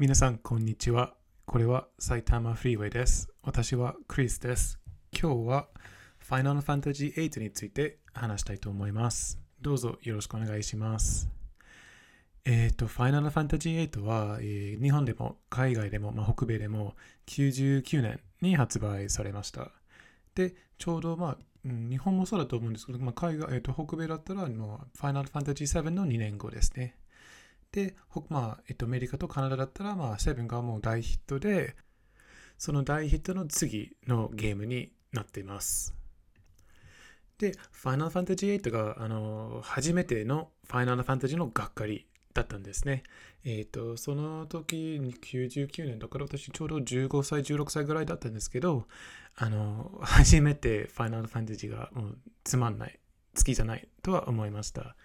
皆さん、こんにちは。これは埼玉フリーウェイです。私はクリスです。今日は Final Fantasy VIII について話したいと思います。どうぞよろしくお願いします。えっ、と、Final Fantasy VIII は、えー日本でも海外でも、まあ、北米でも99年に発売されました。で、ちょうど、まあ、日本もそうだと思うんですけど、まあ、海外、えーと北米だったらもう Final Fantasy VII の2年後ですね。で、まあ、えっと、アメリカとカナダだったら、まあ、セブンがもう大ヒットで、その大ヒットの次のゲームになっています。で、ファイナルファンタジー8が、あの、初めてのファイナルファンタジーのがっかりだったんですね。えっ、と、その時に99年だから私ちょうど15歳、16歳ぐらいだったんですけど、あの、初めてファイナルファンタジーがもうつまんない、好きじゃないとは思いました。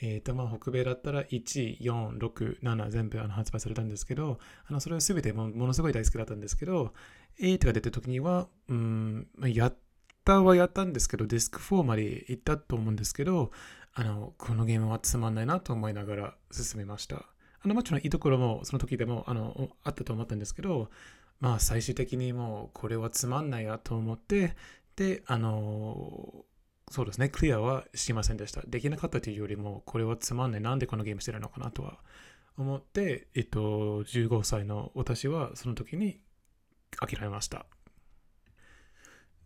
えーとまあ、北米だったら1、4、6、7全部あの発売されたんですけど、あのそれは全てもものすごい大好きだったんですけど、8が出た時には、うん、まあやったはやったんですけど、ディスク4まで行ったと思うんですけど、あのこのゲームはつまんないなと思いながら進めました。あのもちろんいいところもその時でもあのあったと思ったんですけど、まあ最終的にもうこれはつまんないなと思って、で、あのそうですね、クリアはしませんでした。できなかったというよりも、これはつまんない。なんでこのゲームしてるのかなとは思って、えっと、15歳の私はその時に諦めました。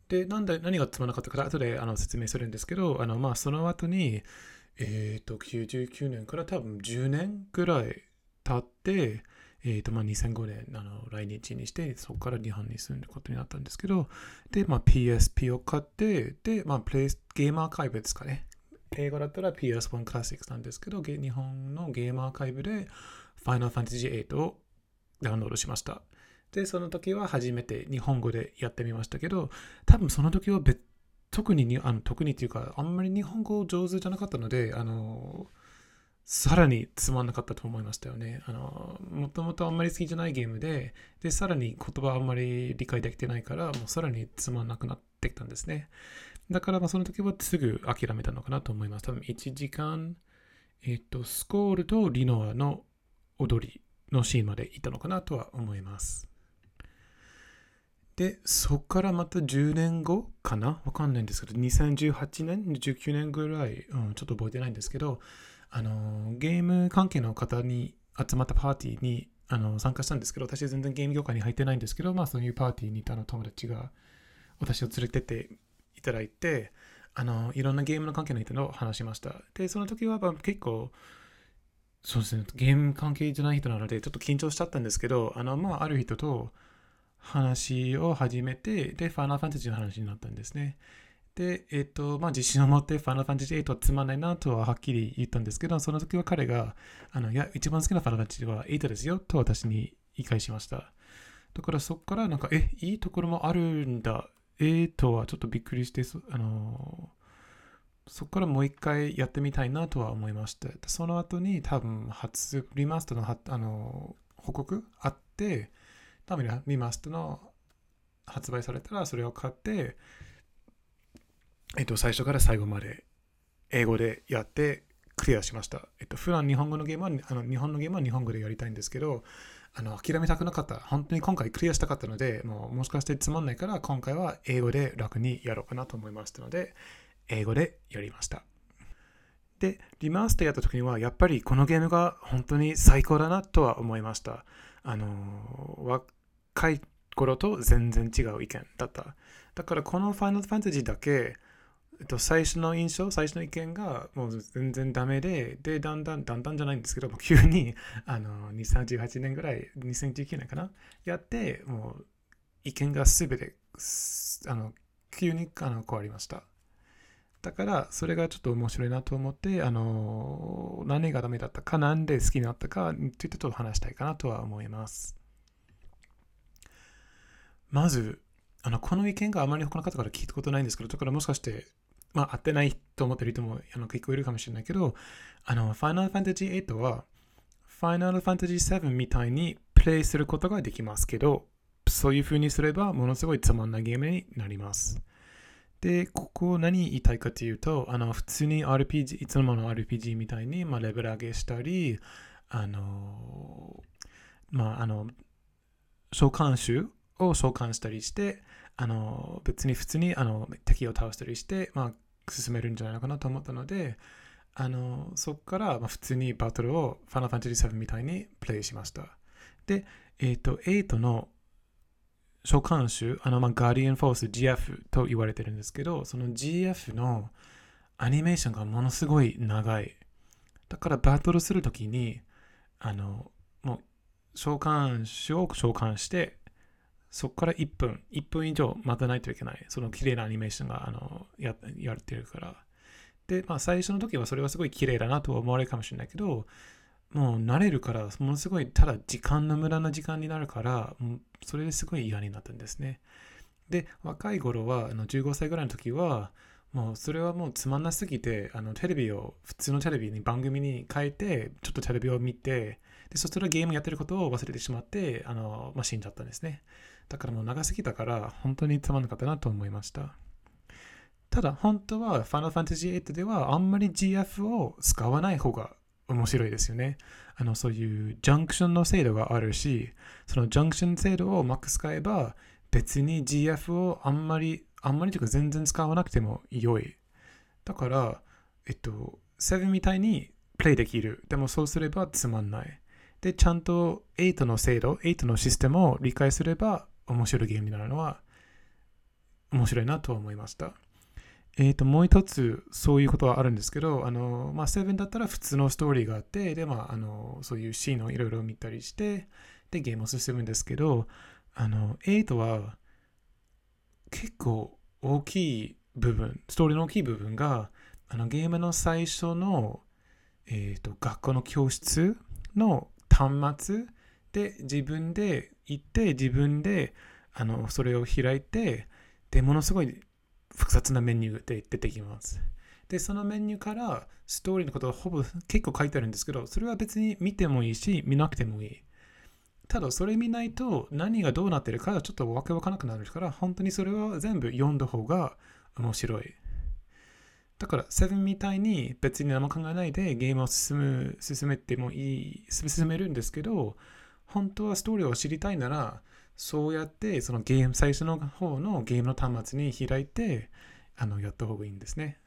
で、なんで何がつまらなかったか後であの説明するんですけど、あのまあその後に、えっと、99年から多分10年くらい経って、えっとまあ、2005年あの来日にして、そこから日本に住んでることになったんですけど、で、まあ、PSP を買って、で、まあ、プレイゲームアーカイブですかね。英語だったら PS1 クラシックスなんですけど、日本のゲームアーカイブで Final Fantasy VIII をダウンロードしました。で、その時は初めて日本語でやってみましたけど、多分その時は別特ににあの特にっていうか、あんまり日本語上手じゃなかったので、あの、さらにつまんなかったと思いましたよね。あの、もともとあんまり好きじゃないゲームで、で、さらに言葉あんまり理解できてないから、もうさらにつまんなくなってきたんですね。だから、まあその時はすぐ諦めたのかなと思います。多分1時間、えっ、と、スコールとリノアの踊りのシーンまで行ったのかなとは思います。で、そこからまた10年後かな？わかんないんですけど、2018年、19年ぐらい、うん、ちょっと覚えてないんですけど、あの、ゲーム関係の方に集まったパーティーにあの参加したんですけど、私全然ゲーム業界に入ってないんですけど、まあそういうパーティーにいたの友達が私を連れてっていただいて、あの、いろんなゲームの関係の人と話しました。で、その時は結構、そうですね、ゲーム関係じゃない人なので、ちょっと緊張しちゃったんですけど、あの、まあ、ある人と話を始めて、で、ファイナルファンタジーの話になったんですね。で、えっ、と、まあ、自信を持ってファイナルファンタジー8はつまんないなとははっきり言ったんですけど、その時は彼が、あの、いや、一番好きなファイナルファンタジーは8ですよと私に言い返しました。だからそこからなんか、え、いいところもあるんだ。えーとはちょっとびっくりして、あのそこからもう一回やってみたいなとは思いました。その後に多分初リマスターのあの報告あって、多分リマスターの発売されたらそれを買って、えっと、最初から最後まで英語でやってクリアしました。えっと、普段日本語のゲームは、あの日本のゲームは日本語でやりたいんですけど、あの諦めたくなかった。本当に今回クリアしたかったので、もうもしかしてつまんないから、今回は英語で楽にやろうかなと思いましたので、英語でやりました。で、リマースターやった時には、やっぱりこのゲームが本当に最高だなとは思いました。あの、若い頃と全然違う意見だった。だからこのファイナルファンタジーだけ、えっと、最初の印象、最初の意見がもう全然ダメで、で、だんだん、だんだんじゃないんですけど、も急に、あの、2018年ぐらい、2019年かな、やって、もう意見がすべて、あの、急にあの変わりました。だから、それがちょっと面白いなと思って、あの、何がダメだったか、なんで好きになったかについてちょっと話したいかなとは思います。まず、あの、この意見があまり他の方から聞いたことないんですけど、だからもしかして、まあ、合ってないと思ってる人もあの聞こえるかもしれないけど、あの、Final Fantasy VIII は、Final Fantasy VII みたいにプレイすることができますけど、そういう風にすれば、ものすごいつまんなゲームになります。で、ここ何言いたいかというと、あの、普通に RPG、いつもの RPG みたいに、まあ、レベル上げしたり、あの、まあ、あの、召喚集を召喚したりして、あの、別に普通にあの敵を倒したりして、まあ、進めるんじゃないのかなと思ったので、あの、そこから普通にバトルを Final Fantasy VII みたいにプレイしました。で、えっ、ー、と、8の召喚集、あの、まあ、ガーディアンフォース GF と言われてるんですけど、その GF のアニメーションがものすごい長い。だからバトルするときに、あの、もう召喚種を召喚して、そこから1分、1分以上待たないといけない。その綺麗なアニメーションがあのややってるから。で、まあ最初の時はそれはすごい綺麗だなと思われるかもしれないけど、もう慣れるから、ものすごいただ時間の無駄な時間になるから、それですごい嫌になったんですね。で、若い頃は、あの15歳ぐらいの時は、もうそれはもうつまんなすぎて、あのテレビを、普通のテレビに番組に変えて、ちょっとテレビを見て、でそしたらゲームやってることを忘れてしまって、あの、まあ、死んじゃったんですね。だからもう長すぎたから、本当につまんなかったなと思いました。ただ、本当は Final Fantasy VIII ではあんまり GF を使わない方が面白いですよね。あの、そういうジャンクションの制度があるし、そのジャンクション制度をうまく使えば、別に GF をあんまり、あんまりというか全然使わなくても良い。だから、えっと、7みたいにプレイできる。でもそうすればつまんない。で、ちゃんと8の制度、8のシステムを理解すれば面白いゲームになるのは面白いなと思いました。えっ、ー、と、もう一つ、そういうことはあるんですけど、あの、まあ、7だったら普通のストーリーがあって、で、まあ、あの、そういうシーンをいろいろ見たりして、で、ゲームを進むんですけど、あの、8は、結構大きい部分、ストーリーの大きい部分が、あの、ゲームの最初の、えっ、ー、と、学校の教室の端末で自分で行って、自分で、あの、それを開いて、で、ものすごい複雑なメニューで出てきます。で、そのメニューからストーリーのことがほぼ結構書いてあるんですけど、それは別に見てもいいし、見なくてもいい。ただ、それ見ないと何がどうなってるかちょっとわけわからなくなるから、本当にそれは全部読んだ方が面白い。だから、セブンみたいに別に何も考えないでゲームを進む、進めてもいい、進めるんですけど、本当はストーリーを知りたいなら、そうやってそのゲーム、最初の方のゲームの端末に開いて、あの、やった方がいいんですね。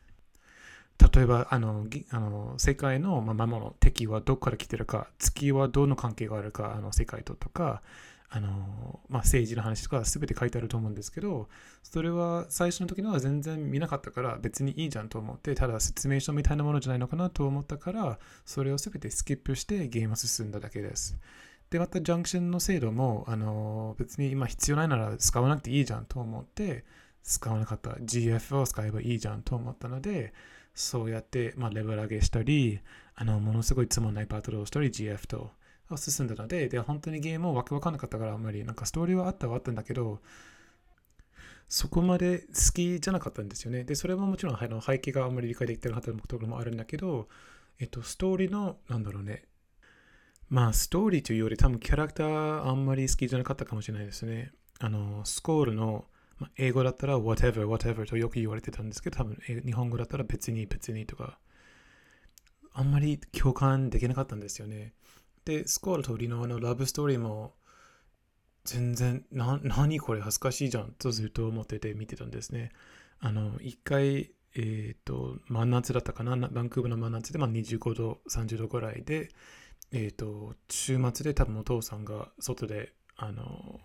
例えば、あの、あの世界の魔物、敵はどこから来てるか、月はどの関係があるか、あの世界ととか、あの、まあ、政治の話とか全て書いてあると思うんですけど、それは最初の時のは全然見なかったから別にいいじゃんと思って、ただ説明書みたいなものじゃないのかなと思ったから、それを全てスキップしてゲームを進んだだけです。で、またジャンクションの制度も、あの別に今必要ないなら使わなくていいじゃんと思って、使わなかった GF を使えばいいじゃんと思ったので、そうやって、まあ、レベル上げしたり、あの、ものすごいつまんないバトルをしたり、GF と進んだので、で、本当にゲームをわけわかんなかったから、あんまり、なんかストーリーはあったはあったんだけど、そこまで好きじゃなかったんですよね。で、それももちろんあの背景があんまり理解できてなかったところもあるんだけど、えっと、ストーリーの、なんだろうね、まあ、ストーリーというより多分キャラクターあんまり好きじゃなかったかもしれないですね。あの、スコールの、まあ、英語だったら whatever, whatever とよく言われてたんですけど、多分日本語だったら別に別にとか、あんまり共感できなかったんですよね。で、スコールとリノアのラブストーリーも全然、な、何これ恥ずかしいじゃんとずっと思ってて見てたんですね。あの、一回、えっ、ー、と、真夏だったかな、バンクーバーの真夏で、まあ、25度、30度ぐらいで、えっ、ー、と、週末で多分お父さんが外で、あの、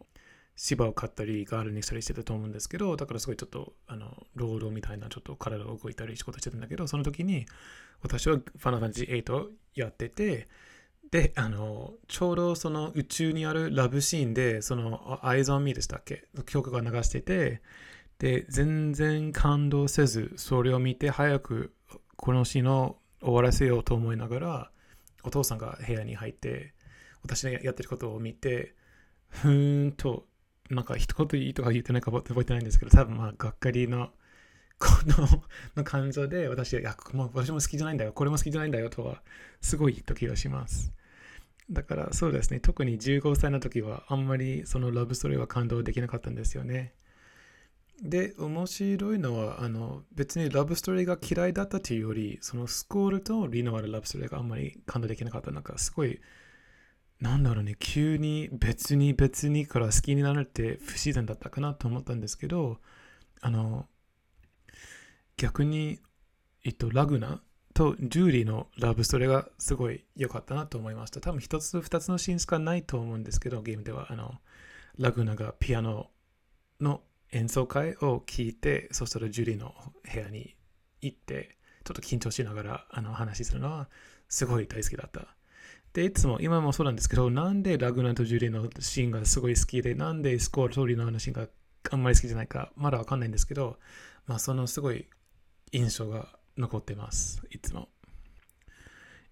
芝を刈ったり、ガーデニングしたりしてたと思うんですけど、だからすごいちょっと、あの、労働みたいな、ちょっと体が動いたり仕事してたんだけど、その時に、私はファイナルファンタジー8やってて、で、あの、ちょうどその宇宙にあるラブシーンで、その、 Eyes On Me でしたっけ？曲が流してて、で、全然感動せず、それを見て早くこのシーンを終わらせようと思いながら、お父さんが部屋に入って、私のやってることを見て、ふーんと、なんか一言いいとか言ってないか覚えてないんですけど、多分まあ、がっかりの、この の感情で私は、いや、もう私も好きじゃないんだよ、これも好きじゃないんだよとは、すごい言った気がします。だからそうですね、特に15歳の時はあんまりそのラブストーリーは感動できなかったんですよね。で、面白いのは、あの、別にラブストーリーが嫌いだったというより、そのスコールとリノアルラブストーリーがあんまり感動できなかった。なんかすごい、なんだろうね、急に別に別にから好きになるって不自然だったかなと思ったんですけど、あの、逆に、えっと、ラグナとジューリーのラブストーリーがすごい良かったなと思いました。多分一つ二つのシーンしかないと思うんですけど、ゲームでは、あの、ラグナがピアノの演奏会を聞いて、そしたらジュリーの部屋に行って、ちょっと緊張しながらあの話するのはすごい大好きだった。で、いつも、今もそうなんですけど、なんでラグナとジュリーのシーンがすごい好きで、なんでスコールトーリーのシーンがあんまり好きじゃないか、まだわかんないんですけど、まあ、そのすごい印象が残ってます、いつも。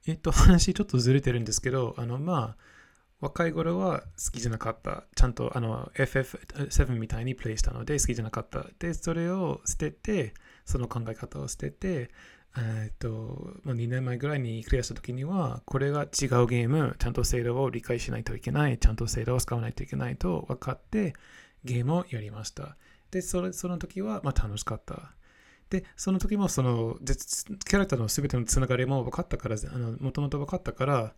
えっと、話ちょっとずれてるんですけど、あの、まあ、若い頃は好きじゃなかった。ちゃんとあの FF7 みたいにプレイしたので好きじゃなかった。で、それを捨てて、その考え方を捨てて、えっと、まあ、2年前ぐらいにクリアした時には、これが違うゲーム、ちゃんと制度を理解しないといけない、ちゃんと制度を使わないといけないと分かって、ゲームをやりました。で、それその時は、まあ、楽しかった。で、その時も、その、キャラクターの全てのつながりも分かったから、もともと分かったから、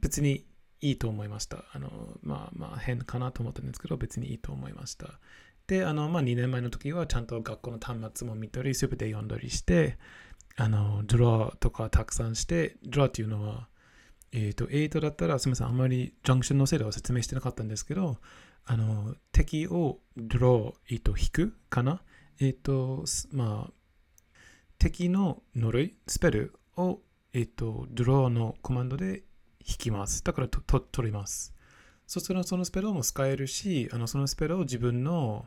別にいいと思いました。あの、まあまあ変かなと思ったんですけど、別にいいと思いました。で、あの、まあ2年前の時はちゃんと学校の端末も見たり、全て読んだりして、あの、ドラーとかたくさんして、ドラーっていうのは、えっ、ー、と、8だったら、すみません、あんまりジャンクションのせいでは説明してなかったんですけど、あの、敵をドロー、え、ー、と、引くかな？えっ、ー、と、まあ、敵の呪い、スペルを、えっ、と、ドローのコマンドで引きます。だからと取ります。そしたらそのスペルも使えるし、あのそのスペルを自分の、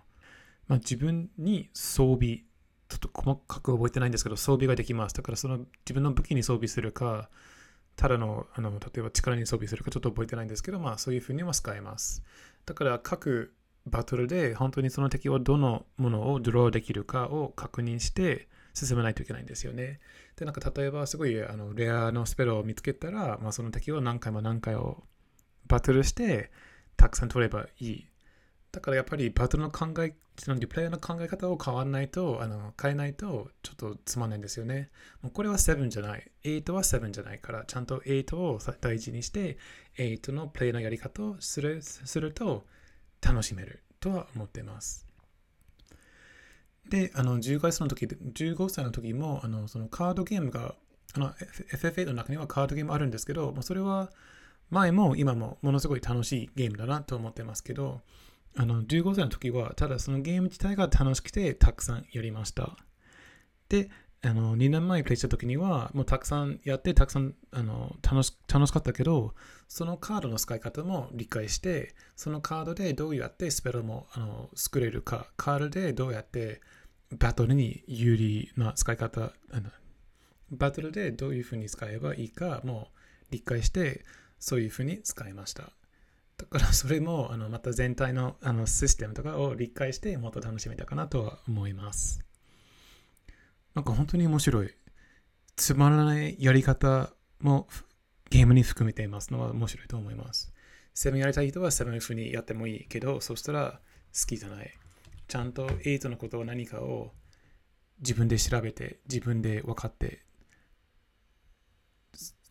まあ、自分に装備、ちょっと細かく覚えてないんですけど、装備ができます。だからその自分の武器に装備するか、ただの、あの例えば力に装備するかちょっと覚えてないんですけど、まあそういうふうには使えます。だから各バトルで本当にその敵はどのものをドローできるかを確認して進めないといけないんですよね。で、なんか例えばすごいあのレアのスペルを見つけたら、まあ、その敵を何回も何回をバトルしてたくさん取ればいい。だからやっぱりバトルの考え、プレイヤーの考え方を変わらないと、あの変えないとちょっとつまんないんですよね。もうこれは7じゃない。8は7じゃないから、ちゃんと8を大事にして、8のプレイのやり方をするすると楽しめるとは思っています。で、あの、15歳の時、15歳の時も、あの、そのカードゲームが、あの、FFA の中にはカードゲームあるんですけど、まあそれは前も今もものすごい楽しいゲームだなと思ってますけど、あの、15歳の時は、ただそのゲーム自体が楽しくてたくさんやりました。で、あの2年前プレイした時にはもうたくさんやってたくさんあの楽し楽しかったけどそのカードの使い方も理解してそのカードでどうやってスペルもあの作れるかカードでどうやってバトルに有利な使い方、あのバトルでどういうふうに使えばいいかも理解して、そういうふうに使いました。だからそれもあのまた全体のあのシステムとかを理解してもっと楽しめたかなとは思います。なんか本当に面白い。つまらないやり方もゲームに含めていますのは面白いと思います。セブンやりたい人はセブンふうにやってもいいけど、そしたら好きじゃない。ちゃんと8のことを何かを自分で調べて、自分で分かって、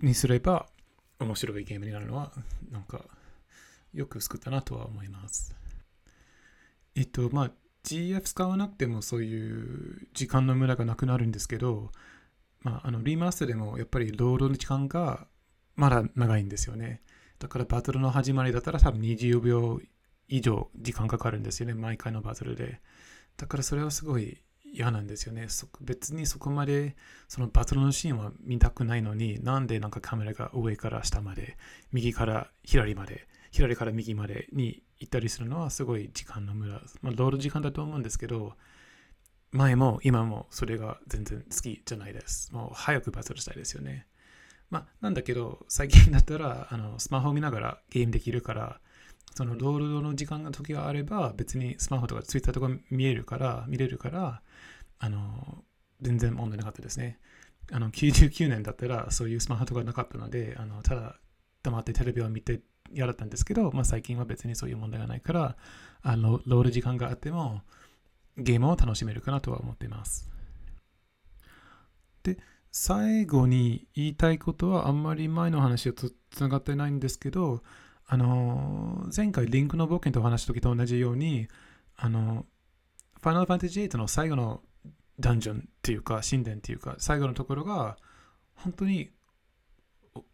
にすれば面白いゲームになるのは、なんか、よく作ったなとは思います。えっと、まあ、GF 使わなくてもそういう時間の無駄がなくなるんですけど、まあ、あのリマスターでもやっぱりロードの時間がまだ長いんですよね。だからバトルの始まりだったら多分20秒以上時間かかるんですよね、毎回のバトルで。だからそれはすごい嫌なんですよね。別にそこまでそのバトルのシーンは見たくないのに、なんでなんかカメラが上から下まで、右から左まで、左から右までに行ったりするのはすごい時間の無駄。まあ、ロール時間だと思うんですけど、前も今もそれが全然好きじゃないです。もう早くバトルしたいですよね。まあ、なんだけど、最近だったらあのスマホを見ながらゲームできるから、そのロールドの時間が時があれば別にスマホとかツイッターとか見えるから見れるからあの全然問題なかったですね。あの99年だったらそういうスマホとかなかったのであのただ黙ってテレビを見てやだったんですけど、まあ、最近は別にそういう問題がないからあのロール時間があってもゲームを楽しめるかなとは思っています。で最後に言いたいことはあんまり前の話とつながってないんですけどあの前回リンクの冒険とお話した時と同じように、あの、ファイナルファンタジー8の最後のダンジョンっていうか、神殿っていうか、最後のところが、本当に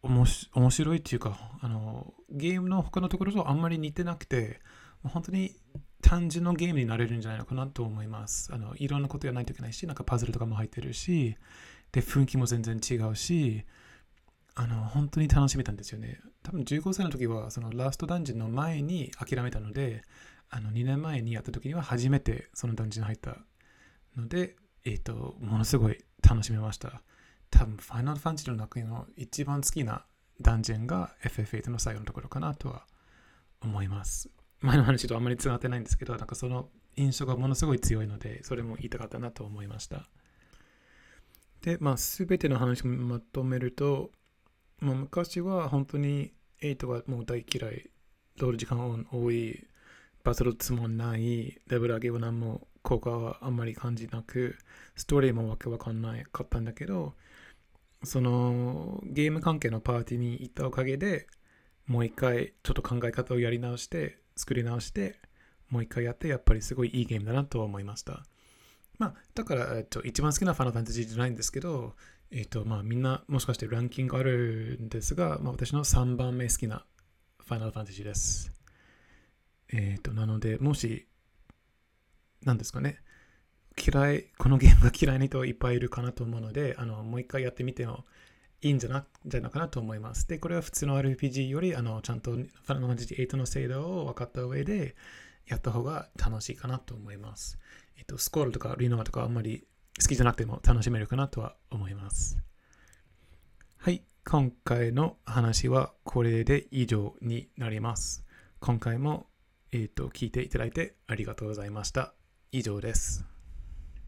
おもし面白いっていうか、あのゲームの他のところとあんまり似てなくて、本当に単純なゲームになれるんじゃないのかなと思います。あのいろんなことやらないといけないし、なんかパズルとかも入ってるし、で、雰囲気も全然違うし、あの、本当に楽しめたんですよね。多分15歳の時は、そのラストダンジョンの前に諦めたので、あの、2年前にやった時には初めてそのダンジョン入ったので、えっ、と、ものすごい楽しめました。多分、ファイナルファンタジーの中の一番好きなダンジョンが FF8 の最後のところかなとは思います。前の話とあんまりつながってないんですけど、なんかその印象がものすごい強いので、それも言いたかったなと思いました。で、まあ、すべての話をまとめると、もう昔は本当に8はもう大嫌い、ロール時間多い、バトルつもない、レベル上げは何も効果はあんまり感じなく、ストーリーもわけわかんないかったんだけど、そのゲーム関係のパーティーに行ったおかげでもう一回ちょっと考え方をやり直して作り直してもう一回やってやっぱりすごいいいゲームだなとは思いました。まあだから、えっと、一番好きなファナファンタジーじゃないんですけどえっとまあみんなもしかしてランキングあるんですが、まあ、私の3番目好きなファイナルファンタジーですえっとなのでもし何ですかね嫌い、このゲームが嫌いな人いっぱいいるかなと思うので、あのもう一回やってみてもいいんじゃなじゃないかなと思います。で、これは普通の RPG より、あのちゃんとファイナルファンタジー8の精度を分かった上でやった方が楽しいかなと思います。えっと、スコールとかリノアとかあんまり好きじゃなくても楽しめるかなとは思います。はい、今回の話はこれで以上になります。今回も、えっと聞いていただいてありがとうございました。以上です。